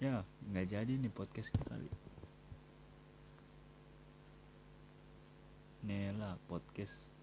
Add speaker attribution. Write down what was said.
Speaker 1: ya nggak jadi nih podcast kali. Nela podcast.